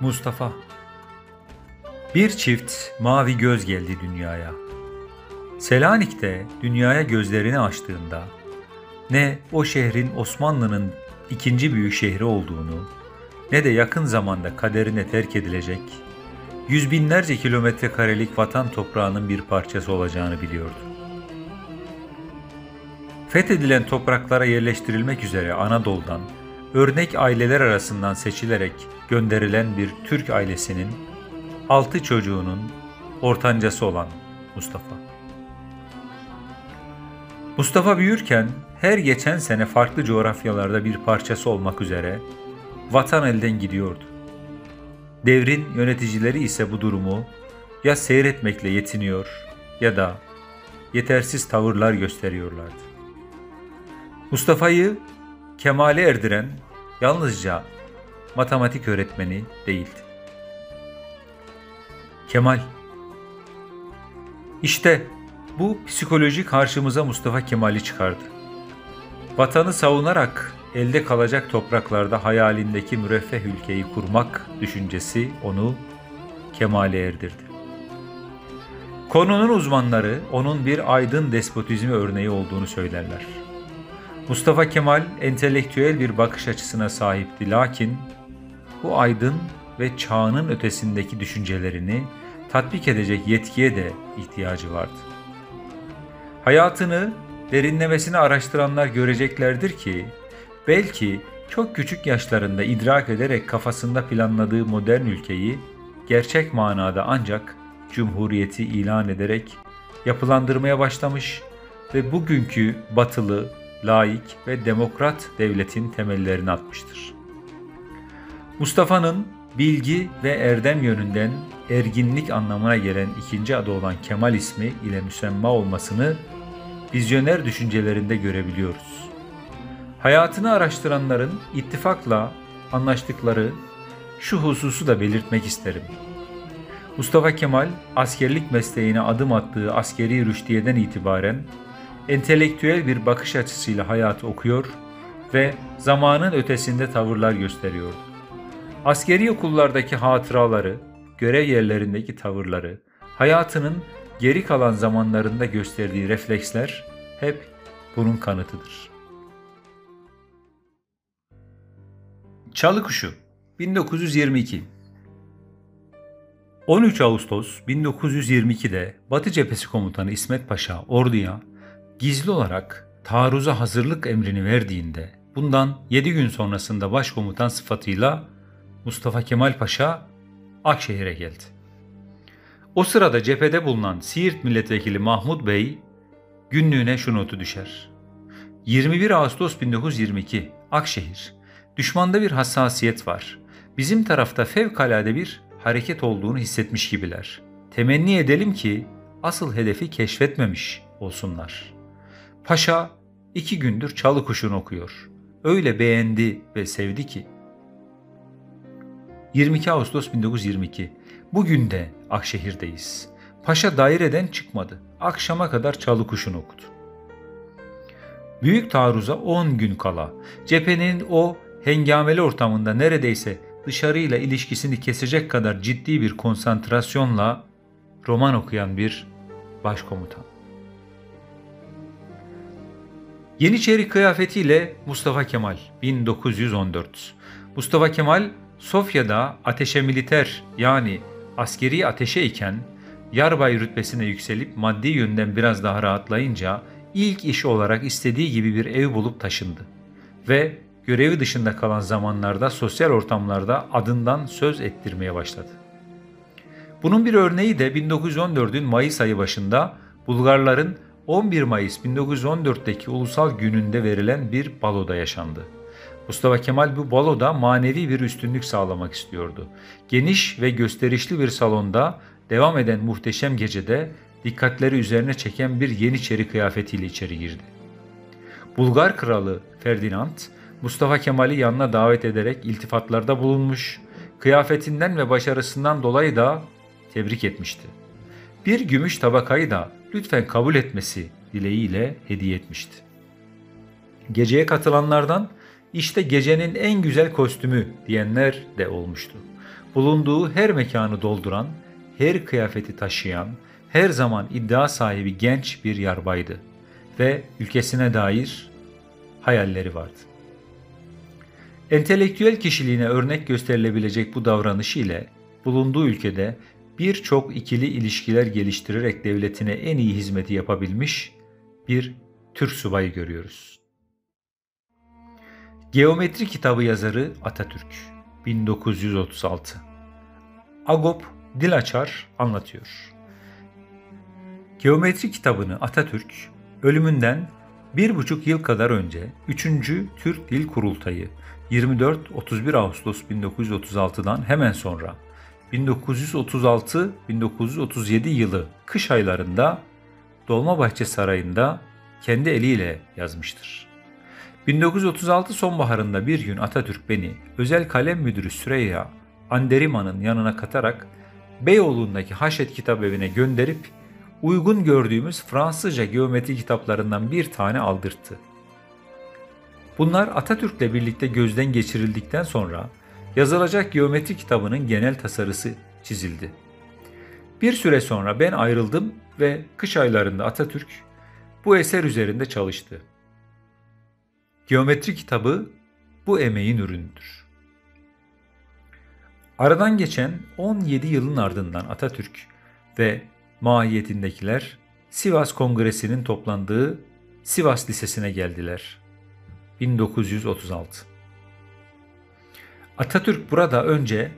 Mustafa Bir çift mavi göz geldi dünyaya. Selanik'te dünyaya gözlerini açtığında ne o şehrin Osmanlı'nın ikinci büyük şehri olduğunu ne de yakın zamanda kaderine terk edilecek yüz binlerce kilometre karelik vatan toprağının bir parçası olacağını biliyordu. Fethedilen topraklara yerleştirilmek üzere Anadolu'dan örnek aileler arasından seçilerek gönderilen bir Türk ailesinin altı çocuğunun ortancası olan Mustafa. Mustafa büyürken her geçen sene farklı coğrafyalarda bir parçası olmak üzere vatan elden gidiyordu. Devrin yöneticileri ise bu durumu ya seyretmekle yetiniyor ya da yetersiz tavırlar gösteriyorlardı. Mustafa'yı kemale erdiren yalnızca matematik öğretmeni değildi. Kemal İşte bu psikoloji karşımıza Mustafa Kemal'i çıkardı. Vatanı savunarak elde kalacak topraklarda hayalindeki müreffeh ülkeyi kurmak düşüncesi onu kemale erdirdi. Konunun uzmanları onun bir aydın despotizmi örneği olduğunu söylerler. Mustafa Kemal entelektüel bir bakış açısına sahipti lakin bu aydın ve çağının ötesindeki düşüncelerini tatbik edecek yetkiye de ihtiyacı vardı. Hayatını derinlemesine araştıranlar göreceklerdir ki belki çok küçük yaşlarında idrak ederek kafasında planladığı modern ülkeyi gerçek manada ancak cumhuriyeti ilan ederek yapılandırmaya başlamış ve bugünkü batılı, laik ve demokrat devletin temellerini atmıştır. Mustafa'nın bilgi ve erdem yönünden erginlik anlamına gelen ikinci adı olan Kemal ismi ile müsemma olmasını vizyoner düşüncelerinde görebiliyoruz. Hayatını araştıranların ittifakla anlaştıkları şu hususu da belirtmek isterim. Mustafa Kemal askerlik mesleğine adım attığı askeri rüştiyeden itibaren entelektüel bir bakış açısıyla hayatı okuyor ve zamanın ötesinde tavırlar gösteriyordu. Askeri okullardaki hatıraları, görev yerlerindeki tavırları, hayatının geri kalan zamanlarında gösterdiği refleksler hep bunun kanıtıdır. Çalı Kuşu 1922 13 Ağustos 1922'de Batı Cephesi Komutanı İsmet Paşa orduya gizli olarak taarruza hazırlık emrini verdiğinde bundan 7 gün sonrasında başkomutan sıfatıyla Mustafa Kemal Paşa Akşehir'e geldi. O sırada cephede bulunan Siirt Milletvekili Mahmut Bey günlüğüne şu notu düşer. 21 Ağustos 1922 Akşehir. Düşmanda bir hassasiyet var. Bizim tarafta fevkalade bir hareket olduğunu hissetmiş gibiler. Temenni edelim ki asıl hedefi keşfetmemiş olsunlar. Paşa iki gündür çalı kuşunu okuyor. Öyle beğendi ve sevdi ki 22 Ağustos 1922. Bugün de Akşehir'deyiz. Paşa daireden çıkmadı. Akşama kadar çalı kuşunu okudu. Büyük taarruza 10 gün kala cephenin o hengameli ortamında neredeyse dışarıyla ilişkisini kesecek kadar ciddi bir konsantrasyonla roman okuyan bir başkomutan. Yeniçeri kıyafetiyle Mustafa Kemal 1914. Mustafa Kemal Sofya'da ateşe militer yani askeri ateşe iken yarbay rütbesine yükselip maddi yönden biraz daha rahatlayınca ilk iş olarak istediği gibi bir ev bulup taşındı. Ve görevi dışında kalan zamanlarda sosyal ortamlarda adından söz ettirmeye başladı. Bunun bir örneği de 1914'ün Mayıs ayı başında Bulgarların 11 Mayıs 1914'teki ulusal gününde verilen bir baloda yaşandı. Mustafa Kemal bu baloda manevi bir üstünlük sağlamak istiyordu. Geniş ve gösterişli bir salonda devam eden muhteşem gecede dikkatleri üzerine çeken bir yeniçeri kıyafetiyle içeri girdi. Bulgar kralı Ferdinand, Mustafa Kemal'i yanına davet ederek iltifatlarda bulunmuş, kıyafetinden ve başarısından dolayı da tebrik etmişti. Bir gümüş tabakayı da lütfen kabul etmesi dileğiyle hediye etmişti. Geceye katılanlardan işte gecenin en güzel kostümü diyenler de olmuştu. Bulunduğu her mekanı dolduran, her kıyafeti taşıyan, her zaman iddia sahibi genç bir yarbaydı ve ülkesine dair hayalleri vardı. Entelektüel kişiliğine örnek gösterilebilecek bu davranışı ile bulunduğu ülkede birçok ikili ilişkiler geliştirerek devletine en iyi hizmeti yapabilmiş bir Türk subayı görüyoruz. Geometri kitabı yazarı Atatürk 1936 Agop Dilaçar anlatıyor. Geometri kitabını Atatürk ölümünden bir buçuk yıl kadar önce 3. Türk Dil Kurultayı 24-31 Ağustos 1936'dan hemen sonra 1936-1937 yılı kış aylarında Dolmabahçe Sarayı'nda kendi eliyle yazmıştır. 1936 sonbaharında bir gün Atatürk beni özel kalem müdürü Süreyya Anderima'nın yanına katarak Beyoğlu'ndaki Haşet Kitap Evi'ne gönderip uygun gördüğümüz Fransızca geometri kitaplarından bir tane aldırttı. Bunlar Atatürk'le birlikte gözden geçirildikten sonra yazılacak geometri kitabının genel tasarısı çizildi. Bir süre sonra ben ayrıldım ve kış aylarında Atatürk bu eser üzerinde çalıştı. Geometri kitabı bu emeğin ürünüdür. Aradan geçen 17 yılın ardından Atatürk ve mahiyetindekiler Sivas Kongresi'nin toplandığı Sivas Lisesi'ne geldiler. 1936 Atatürk burada önce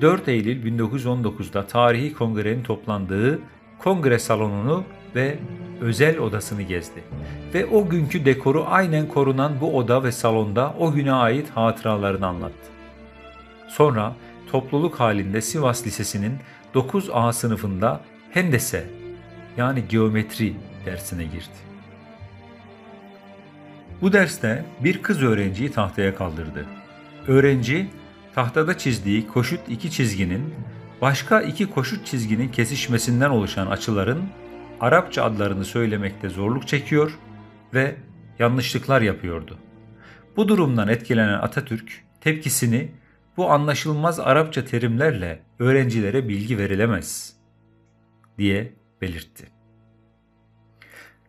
4 Eylül 1919'da tarihi kongrenin toplandığı kongre salonunu ve özel odasını gezdi. Ve o günkü dekoru aynen korunan bu oda ve salonda o güne ait hatıralarını anlattı. Sonra topluluk halinde Sivas Lisesi'nin 9A sınıfında hendese yani geometri dersine girdi. Bu derste bir kız öğrenciyi tahtaya kaldırdı. Öğrenci tahtada çizdiği koşut iki çizginin başka iki koşut çizginin kesişmesinden oluşan açıların Arapça adlarını söylemekte zorluk çekiyor ve yanlışlıklar yapıyordu. Bu durumdan etkilenen Atatürk tepkisini bu anlaşılmaz Arapça terimlerle öğrencilere bilgi verilemez diye belirtti.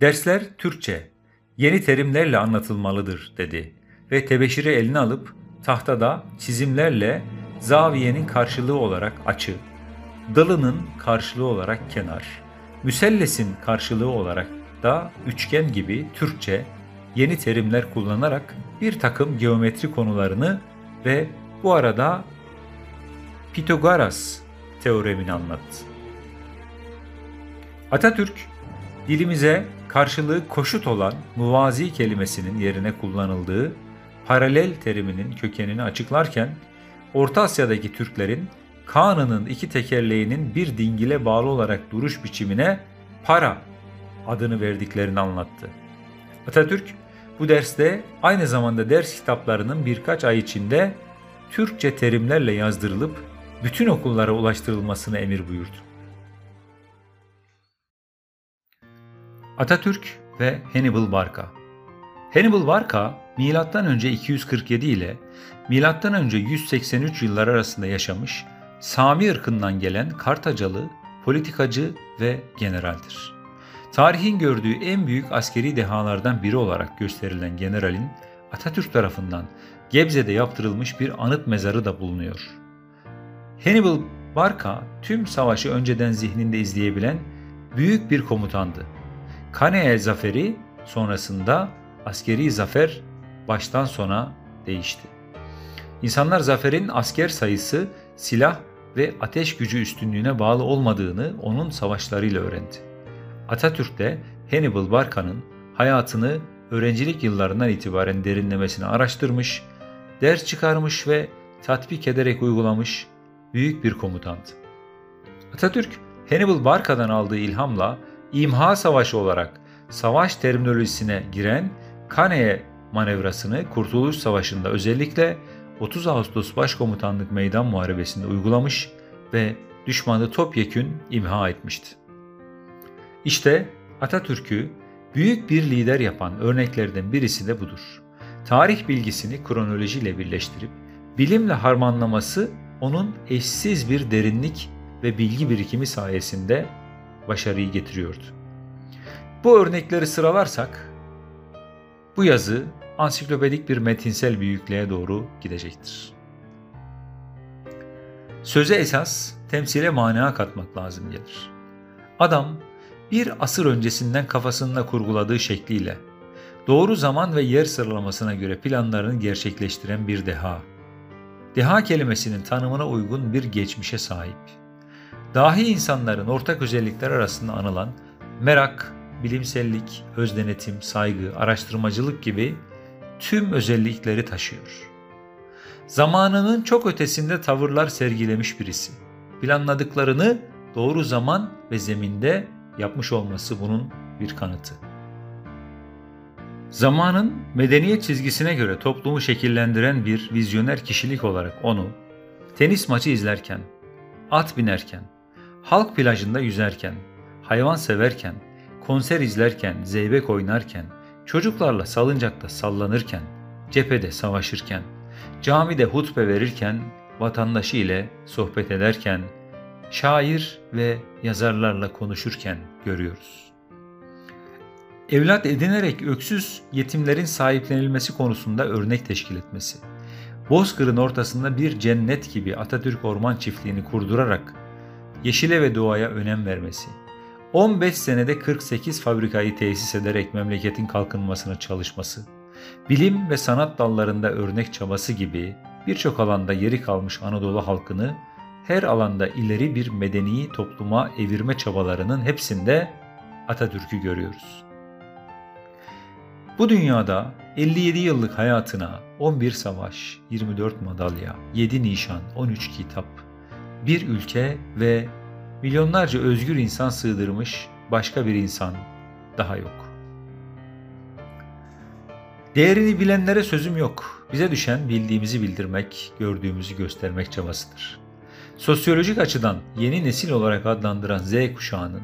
Dersler Türkçe, yeni terimlerle anlatılmalıdır dedi ve tebeşiri eline alıp tahtada çizimlerle zaviyenin karşılığı olarak açı, dalının karşılığı olarak kenar, müsellesin karşılığı olarak da üçgen gibi Türkçe yeni terimler kullanarak bir takım geometri konularını ve bu arada Pitagoras teoremini anlattı. Atatürk dilimize karşılığı koşut olan muvazi kelimesinin yerine kullanıldığı paralel teriminin kökenini açıklarken Orta Asya'daki Türklerin Kanı'nın iki tekerleğinin bir dingile bağlı olarak duruş biçimine para adını verdiklerini anlattı. Atatürk bu derste aynı zamanda ders kitaplarının birkaç ay içinde Türkçe terimlerle yazdırılıp bütün okullara ulaştırılmasını emir buyurdu. Atatürk ve Hannibal Barca Hannibal Barca M.Ö. 247 ile M.Ö. 183 yıllar arasında yaşamış Sami ırkından gelen Kartacalı, politikacı ve generaldir. Tarihin gördüğü en büyük askeri dehalardan biri olarak gösterilen generalin Atatürk tarafından Gebze'de yaptırılmış bir anıt mezarı da bulunuyor. Hannibal Barca tüm savaşı önceden zihninde izleyebilen büyük bir komutandı. Kaneel zaferi sonrasında askeri zafer baştan sona değişti. İnsanlar zaferin asker sayısı, silah ve ateş gücü üstünlüğüne bağlı olmadığını onun savaşlarıyla öğrendi. Atatürk de Hannibal Barca'nın hayatını öğrencilik yıllarından itibaren derinlemesine araştırmış, ders çıkarmış ve tatbik ederek uygulamış büyük bir komutandı. Atatürk, Hannibal Barca'dan aldığı ilhamla imha savaşı olarak savaş terminolojisine giren Kaneye manevrasını Kurtuluş Savaşı'nda özellikle 30 Ağustos Başkomutanlık Meydan Muharebesi'nde uygulamış ve düşmanı topyekün imha etmişti. İşte Atatürk'ü büyük bir lider yapan örneklerden birisi de budur. tarih bilgisini kronolojiyle birleştirip bilimle harmanlaması onun eşsiz bir derinlik ve bilgi birikimi sayesinde başarıyı getiriyordu. Bu örnekleri sıralarsak bu yazı ansiklopedik bir metinsel büyüklüğe doğru gidecektir. Söze esas, temsile mana katmak lazım gelir. Adam bir asır öncesinden kafasında kurguladığı şekliyle doğru zaman ve yer sıralamasına göre planlarını gerçekleştiren bir deha. Deha kelimesinin tanımına uygun bir geçmişe sahip. Dahi insanların ortak özellikler arasında anılan merak, bilimsellik, özdenetim, saygı, araştırmacılık gibi tüm özellikleri taşıyor. Zamanının çok ötesinde tavırlar sergilemiş birisi. Planladıklarını doğru zaman ve zeminde yapmış olması bunun bir kanıtı. Zamanın medeniyet çizgisine göre toplumu şekillendiren bir vizyoner kişilik olarak onu tenis maçı izlerken, at binerken, halk plajında yüzerken, hayvan severken, konser izlerken, zeybek oynarken, çocuklarla salıncakta sallanırken, cephede savaşırken, camide hutbe verirken, vatandaşı ile sohbet ederken, şair ve yazarlarla konuşurken görüyoruz. Evlat edinerek öksüz yetimlerin sahiplenilmesi konusunda örnek teşkil etmesi, Bozkır'ın ortasında bir cennet gibi Atatürk Orman Çiftliği'ni kurdurarak yeşile ve doğaya önem vermesi, 15 senede 48 fabrikayı tesis ederek memleketin kalkınmasına çalışması, bilim ve sanat dallarında örnek çabası gibi birçok alanda yeri kalmış Anadolu halkını her alanda ileri bir medeni topluma evirme çabalarının hepsinde Atatürk'ü görüyoruz. Bu dünyada 57 yıllık hayatına 11 savaş, 24 madalya, 7 nişan, 13 kitap, bir ülke ve milyonlarca özgür insan sığdırmış başka bir insan daha yok. Değerini bilenlere sözüm yok. Bize düşen bildiğimizi bildirmek, gördüğümüzü göstermek çabasıdır. Sosyolojik açıdan yeni nesil olarak adlandıran Z kuşağının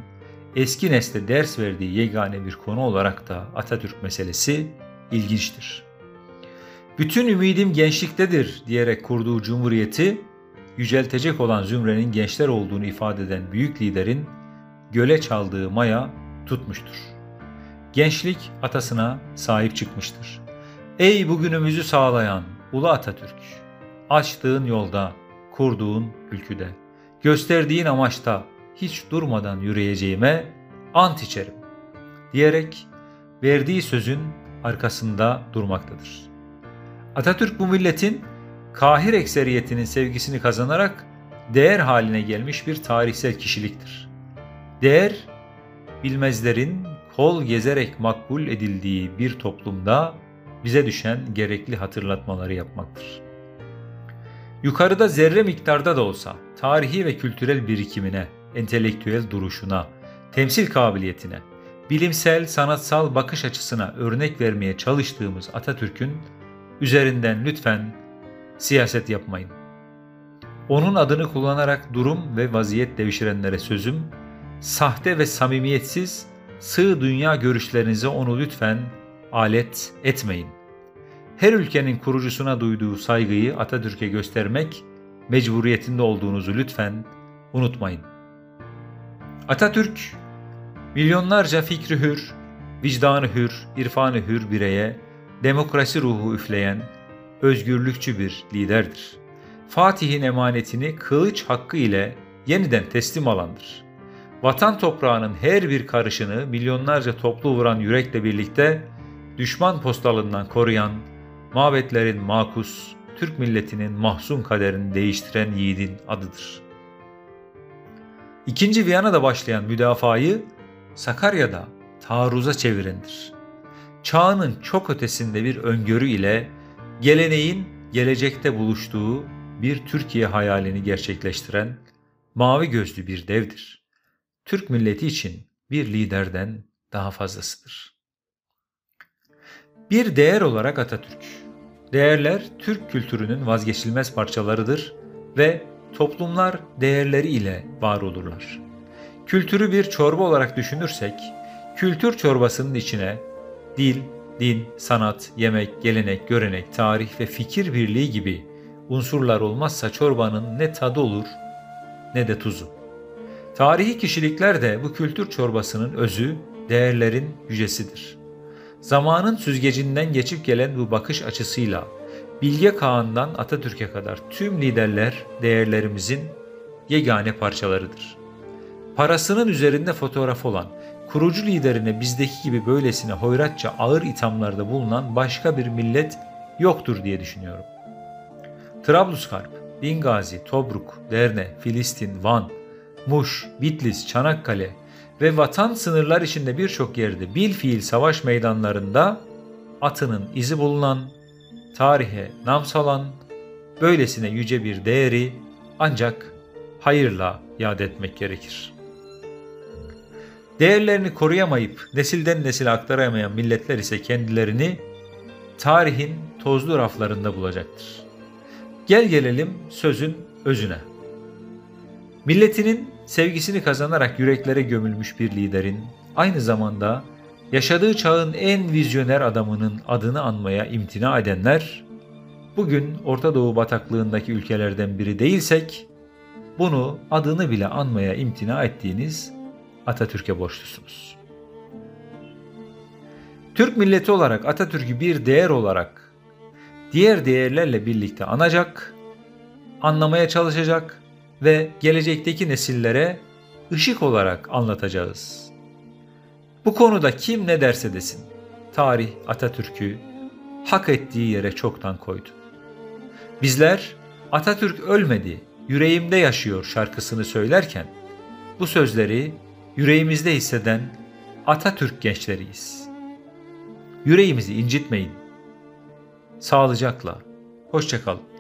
eski nesle ders verdiği yegane bir konu olarak da Atatürk meselesi ilginçtir. Bütün ümidim gençliktedir diyerek kurduğu cumhuriyeti yüceltecek olan zümrenin gençler olduğunu ifade eden büyük liderin göle çaldığı maya tutmuştur. Gençlik atasına sahip çıkmıştır. Ey bugünümüzü sağlayan Ulu Atatürk! Açtığın yolda, kurduğun ülküde, gösterdiğin amaçta hiç durmadan yürüyeceğime ant içerim diyerek verdiği sözün arkasında durmaktadır. Atatürk bu milletin kahir ekseriyetinin sevgisini kazanarak değer haline gelmiş bir tarihsel kişiliktir. Değer, bilmezlerin kol gezerek makbul edildiği bir toplumda bize düşen gerekli hatırlatmaları yapmaktır. Yukarıda zerre miktarda da olsa tarihi ve kültürel birikimine, entelektüel duruşuna, temsil kabiliyetine, bilimsel, sanatsal bakış açısına örnek vermeye çalıştığımız Atatürk'ün üzerinden lütfen siyaset yapmayın. Onun adını kullanarak durum ve vaziyet devşirenlere sözüm, sahte ve samimiyetsiz sığ dünya görüşlerinize onu lütfen alet etmeyin. Her ülkenin kurucusuna duyduğu saygıyı Atatürk'e göstermek mecburiyetinde olduğunuzu lütfen unutmayın. Atatürk, milyonlarca fikri hür, vicdanı hür, irfanı hür bireye demokrasi ruhu üfleyen, özgürlükçü bir liderdir. Fatih'in emanetini kılıç hakkı ile yeniden teslim alandır. Vatan toprağının her bir karışını milyonlarca toplu vuran yürekle birlikte düşman postalından koruyan, mabetlerin makus, Türk milletinin mahzun kaderini değiştiren yiğidin adıdır. İkinci Viyana'da başlayan müdafayı Sakarya'da taarruza çevirendir. Çağının çok ötesinde bir öngörü ile geleneğin gelecekte buluştuğu bir Türkiye hayalini gerçekleştiren mavi gözlü bir devdir. Türk milleti için bir liderden daha fazlasıdır. Bir değer olarak Atatürk. Değerler Türk kültürünün vazgeçilmez parçalarıdır ve toplumlar değerleri ile var olurlar. Kültürü bir çorba olarak düşünürsek, kültür çorbasının içine dil, din, sanat, yemek, gelenek, görenek, tarih ve fikir birliği gibi unsurlar olmazsa çorbanın ne tadı olur ne de tuzu. Tarihi kişilikler de bu kültür çorbasının özü, değerlerin yücesidir. Zamanın süzgecinden geçip gelen bu bakış açısıyla Bilge Kağan'dan Atatürk'e kadar tüm liderler değerlerimizin yegane parçalarıdır. Parasının üzerinde fotoğraf olan, kurucu liderine bizdeki gibi böylesine hoyratça ağır ithamlarda bulunan başka bir millet yoktur diye düşünüyorum. Trablusgarp, Bingazi, Tobruk, Derne, Filistin, Van, Muş, Bitlis, Çanakkale ve vatan sınırlar içinde birçok yerde bil fiil savaş meydanlarında atının izi bulunan, tarihe nam salan, böylesine yüce bir değeri ancak hayırla yad etmek gerekir. Değerlerini koruyamayıp nesilden nesile aktaramayan milletler ise kendilerini tarihin tozlu raflarında bulacaktır. Gel gelelim sözün özüne. Milletinin sevgisini kazanarak yüreklere gömülmüş bir liderin aynı zamanda yaşadığı çağın en vizyoner adamının adını anmaya imtina edenler bugün Orta Doğu bataklığındaki ülkelerden biri değilsek bunu adını bile anmaya imtina ettiğiniz Atatürk'e borçlusunuz. Türk milleti olarak Atatürk'ü bir değer olarak diğer değerlerle birlikte anacak, anlamaya çalışacak ve gelecekteki nesillere ışık olarak anlatacağız. Bu konuda kim ne derse desin, tarih Atatürk'ü hak ettiği yere çoktan koydu. Bizler Atatürk ölmedi, yüreğimde yaşıyor şarkısını söylerken bu sözleri yüreğimizde hisseden Atatürk gençleriyiz. Yüreğimizi incitmeyin. Sağlıcakla, hoşçakalın.